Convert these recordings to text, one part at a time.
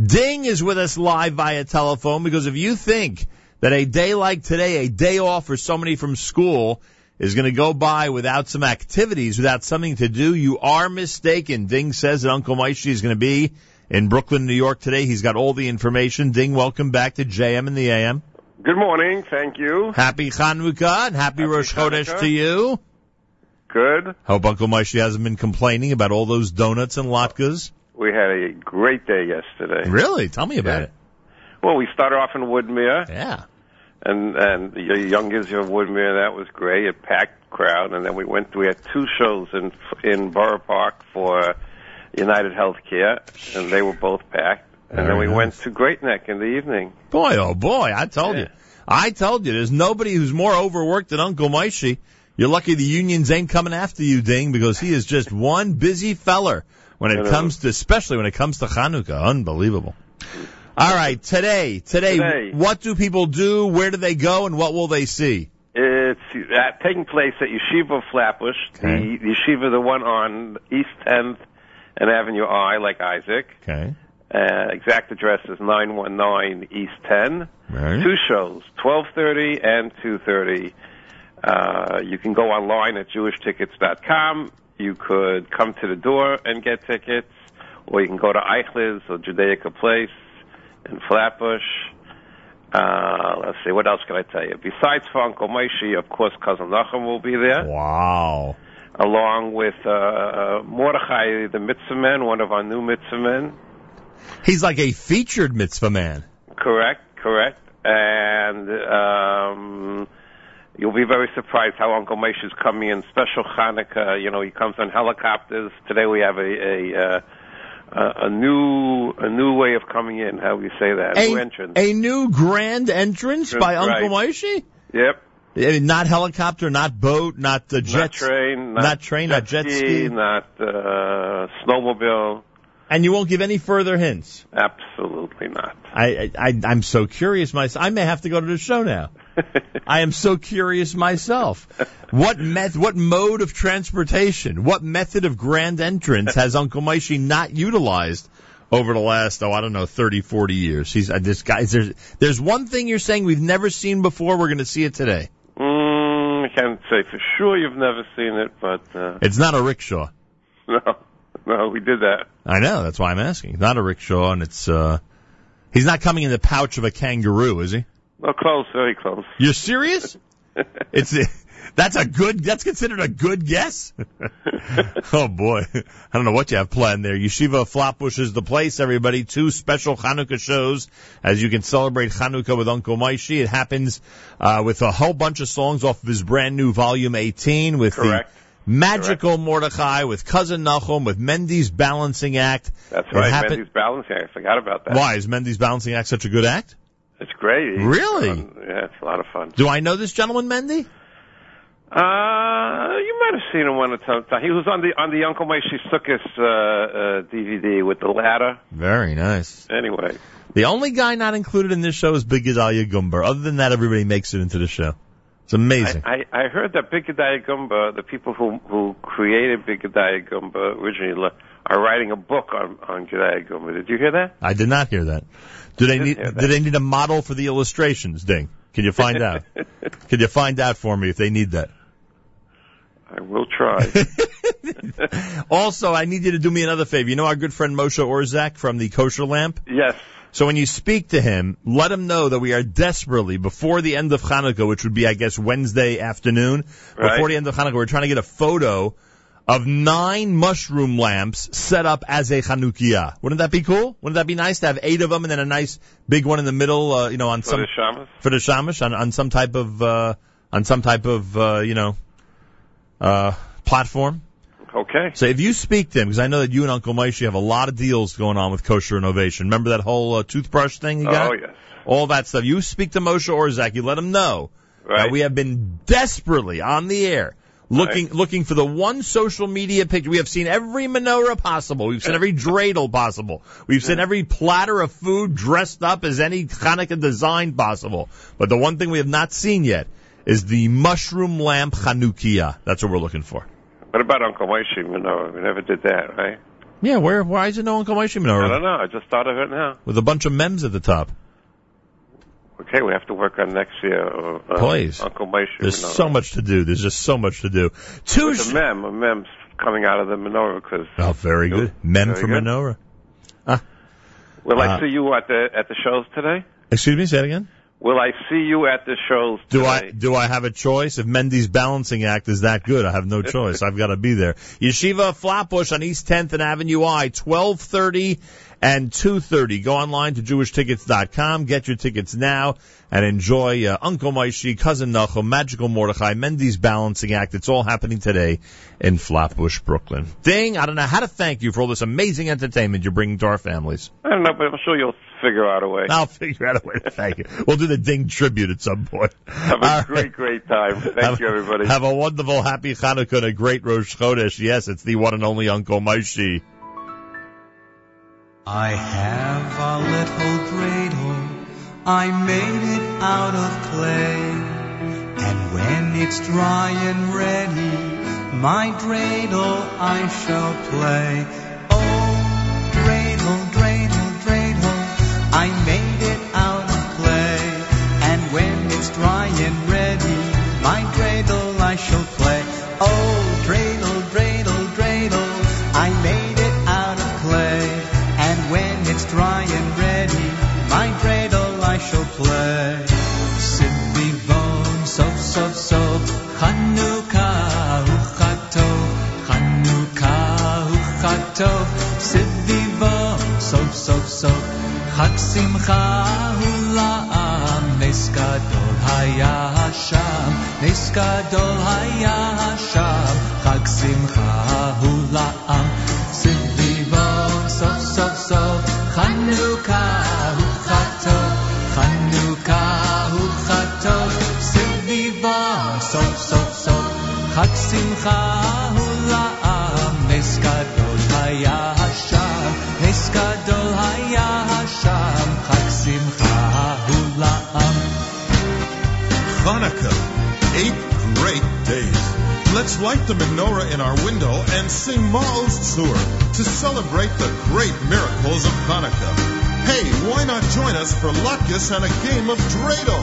Ding is with us live via telephone because if you think that a day like today, a day off for somebody from school, is going to go by without some activities, without something to do, you are mistaken. Ding says that Uncle Moishy is going to be in Brooklyn, New York today. He's got all the information. Ding, welcome back to JM and the AM. Good morning. Thank you. Happy Chanukah and happy, Happy Rosh Chodesh to you. Good. Hope Uncle Moishy hasn't been complaining about all those donuts and latkes. We had a great day yesterday. Really? Tell me about Yeah. it. Well, we started off in Woodmere, Yeah. and and the young of Woodmere. That was great. A packed crowd, and then we went. We had two shows in in Borough Park for United Healthcare, and they were both packed. And then we nice. went to Great Neck in the evening. Boy, oh boy, I told Yeah. you. I told you, there's nobody who's more overworked than Uncle Moishy. You're lucky the unions ain't coming after you, Ding, because he is just one busy feller when it comes to, especially when it comes to Hanukkah. Unbelievable. All right, today, today, Today. what do people do? Where do they go? And what will they see? It's uh, taking place at Yeshiva Flatbush, Okay. the Yeshiva, the one on East 10th and Avenue I, like Isaac. Okay. Uh, exact address is 919 East 10. Right. Two shows, 12:30 and 2:30. Uh, you can go online at jewishtickets.com. You could come to the door and get tickets, or you can go to Eichler's or Judaica Place in Flatbush. Uh, let's see, what else can I tell you? Besides for Uncle Moshe, of course, cousin Nachum will be there, Wow. along with uh, Mordechai, the mitzvah man, one of our new mitzvah men. He's like a featured mitzvah man. Correct, correct. And um, you'll be very surprised how Uncle Moshe is coming in special Hanukkah. You know, he comes on helicopters. Today we have a a, uh, a, a new a new way of coming in. How do you say that? A, new entrance. a new grand entrance by Right. Uncle Moishy? yep. Not helicopter, not boat, not the jet not train, not, not train, not jet ski. not uh, snowmobile. And you won't give any further hints. Absolutely not. I, I, I'm so curious myself. I may have to go to the show now. I am so curious myself. What meth, what mode of transportation, what method of grand entrance has Uncle Moishy not utilized over the last, oh, I don't know, 30, 40 years? He's, uh, this guy, there's, there's one thing you're saying we've never seen before. We're going to see it today. mm, I can't say for sure you've never seen it, but uh, It's not a rickshaw. no, no, we did that. I know. That's why I'm asking. Not a rickshaw, and it's, uh, he's not coming in the pouch of a kangaroo, is he? Well, close, very close. You're serious? It's that's a good. That's considered a good guess. oh boy, I don't know what you have planned there. Yeshiva Flatbush is the place. Everybody, two special Hanukkah shows as you can celebrate Hanukkah with Uncle Moishy. It happens uh, with a whole bunch of songs off of his brand new volume 18 with Correct. the magical Mordechai, with cousin Nachum, with Mendy's balancing act. That's It right. happened- Mendy's balancing. Act. I forgot about that. Why is Mendy's balancing act such a good act? It's great. He's Really? fun. Yeah, it's a lot of fun. Do I know this gentleman, Mendy? Uh, you might have seen him one time. He was on the on the Uncle Moshe Sukkot uh, uh, DVD with the ladder. Very nice. Anyway, The only guy not included in this show is Big Gedalia Gumba. Other than that, everybody makes it into the show. It's amazing. I, I, I heard that Big Gumba, the people who who created Big Gumba originally, are writing a book on on Gedalia Gumba. Did you hear that? I did not hear that. Do they need? Do they need a model for the illustrations? Ding. Can you find out? Can you find out for me if they need that? I will try. Also, I need you to do me another favor. You know our good friend Moshe Orzak from the Kosher Lamp. yes. So when you speak to him, let him know that we are desperately before the end of Hanukkah, which would be, I guess, Wednesday afternoon. Right. Before the end of Hanukkah, we're trying to get a photo of nine mushroom lamps set up as a Chanukiah. Wouldn't that be cool? Wouldn't that be nice to have eight of them and then a nice big one in the middle, uh, you know, on For some the shamas. for the shamash on, on some type of uh, on some type of uh, you know uh, platform. Okay. So if you speak to him, because I know that you and Uncle Moshe have a lot of deals going on with kosher innovation. Remember that whole uh, toothbrush thing you got? Oh yes. All that stuff. You speak to Moshe or Orzak, you let him know Right. that we have been desperately on the air looking looking for the one social media picture. We have seen every menorah possible. We've seen every dreidel possible. We've seen every platter of food dressed up as any Hanukkah design possible. But the one thing we have not seen yet is the mushroom lamp Chanukiah. That's what we're looking for. What about Uncle Moshe? You we never did that, right? Yeah, where why is it no Uncle Moshe menorah? I don't know. I just thought of it now. With a bunch of mems at the top. Okay, we have to work on next year. Uh, Please. Uncle Moshe. There's so much to do. There's just so much to do. Sh- a mem, a mem's coming out of the menorah because. oh, very good. Mem Very from good. menorah. Will Uh, I see you at the at the shows today? Excuse me. Say it again. Will I see you at the shows Do I do I have a choice? If Mendy's balancing act is that good, I have no choice. I've got to be there. Yeshiva Flatbush on East 10th and Avenue I, 1230 and 230. Go online to jewishtickets.com, get your tickets now, and enjoy uh, Uncle Moishy, Cousin Nachum, Magical Mordechai, Mendy's balancing act. It's all happening today in Flatbush, Brooklyn. Ding! I don't know how to thank you for all this amazing entertainment you're bringing to our families. I don't know, but I'm sure you'll figure out a way. I'll figure out a way to thank you. We'll do the Ding tribute at some point. Have a All great, right. great time. Thank have, you, everybody. Have a wonderful, happy Hanukkah and a great Rosh Chodesh. Yes, it's the one and only Uncle Moishy. I have a little dreidel, I made it out of clay. And when it's dry and ready, my dreidel I shall play. Uchatov, Sivivon, sov, sov, sov, Chag simcha hula'am, Nes gadol haya Hasham, Nes gadol haya Hasham, Chag simcha hula'am, Sivivon, sov, sov, sov, Chanukah, uchatov, Chanukah, uchatov, Sivivon, sov, sov, sov, Chag simcha hula'am, Let's light the menorah in our window and sing Ma'oz Tzur to celebrate the great miracles of Hanukkah. Hey, why not join us for Latkes and a game of dreidel?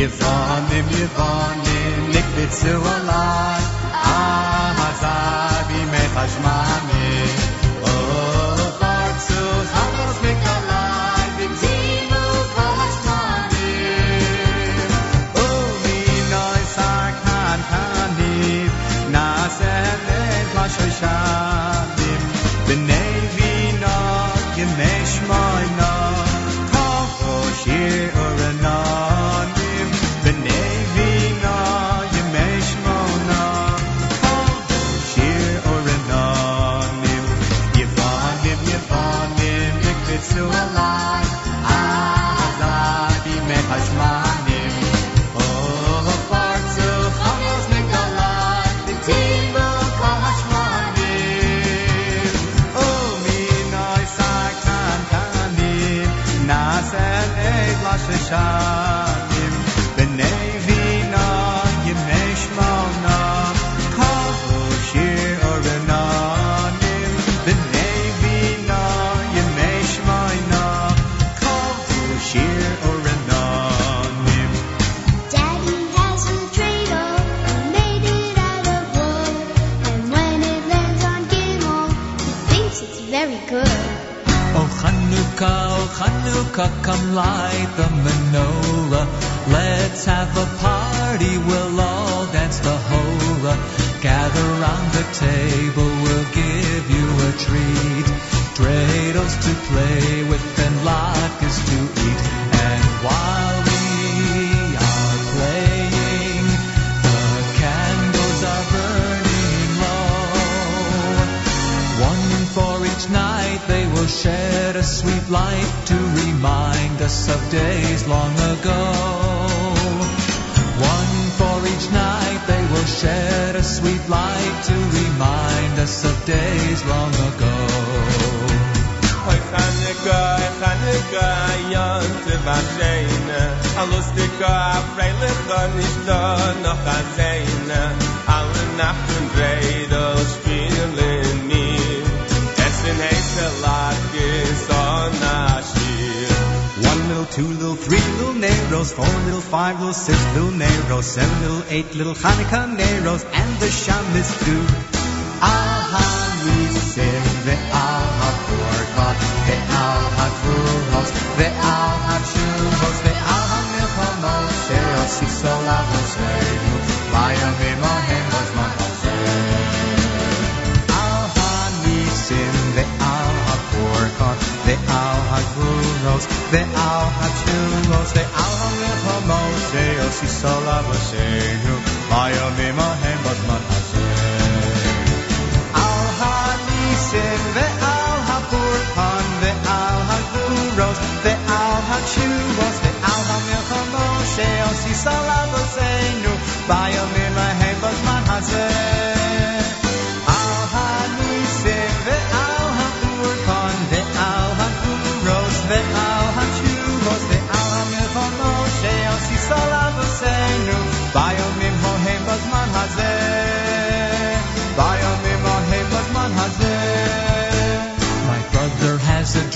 Yevonim, Yevonim, nikbitzu alai, ahazabi ah, mechashmami. Chanukah, oh Chanukah, come light the menorah. Let's have a party, we'll all dance the hora. Gather round the table, we'll give you a treat. Dreidels to play with and latkes to shed a sweet light to remind us of days long ago. One for each night they will shed a sweet light to remind us of days long ago. Hoy Chanukah, Chanukah, Yom Tivasheina. Alustika, Freilicha, Nishta, Nochazeina. Alle Nacht two little, three little Neros, four little, five little, six little Neros, seven little, eight little Hanukkah Neros, and the too. Al ha-tshuvos ve'al ha-milchomot she'osiso lavoseinu bayamim ahem b'zman hazeh. Al hanisim ve'al hapurkan ve'al haguros ve'al hachuvos ve'al hamilchomot she'osi salavosenu bayomim ahem b'zman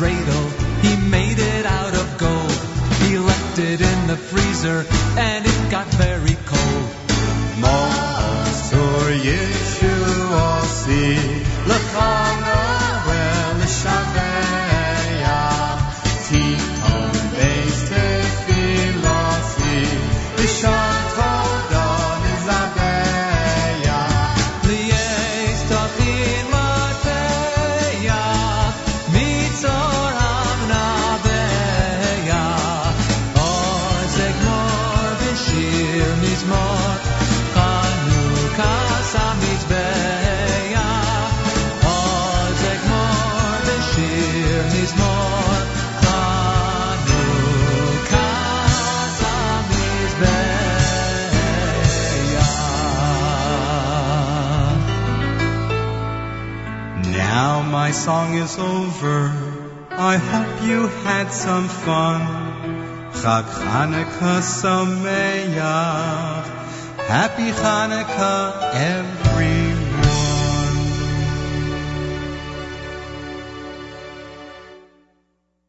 dreidel, he made it out of gold. He left it in the freezer and my song is over. I hope you had some fun. Chag Hanukkah Sameach. Happy Hanukkah, everyone.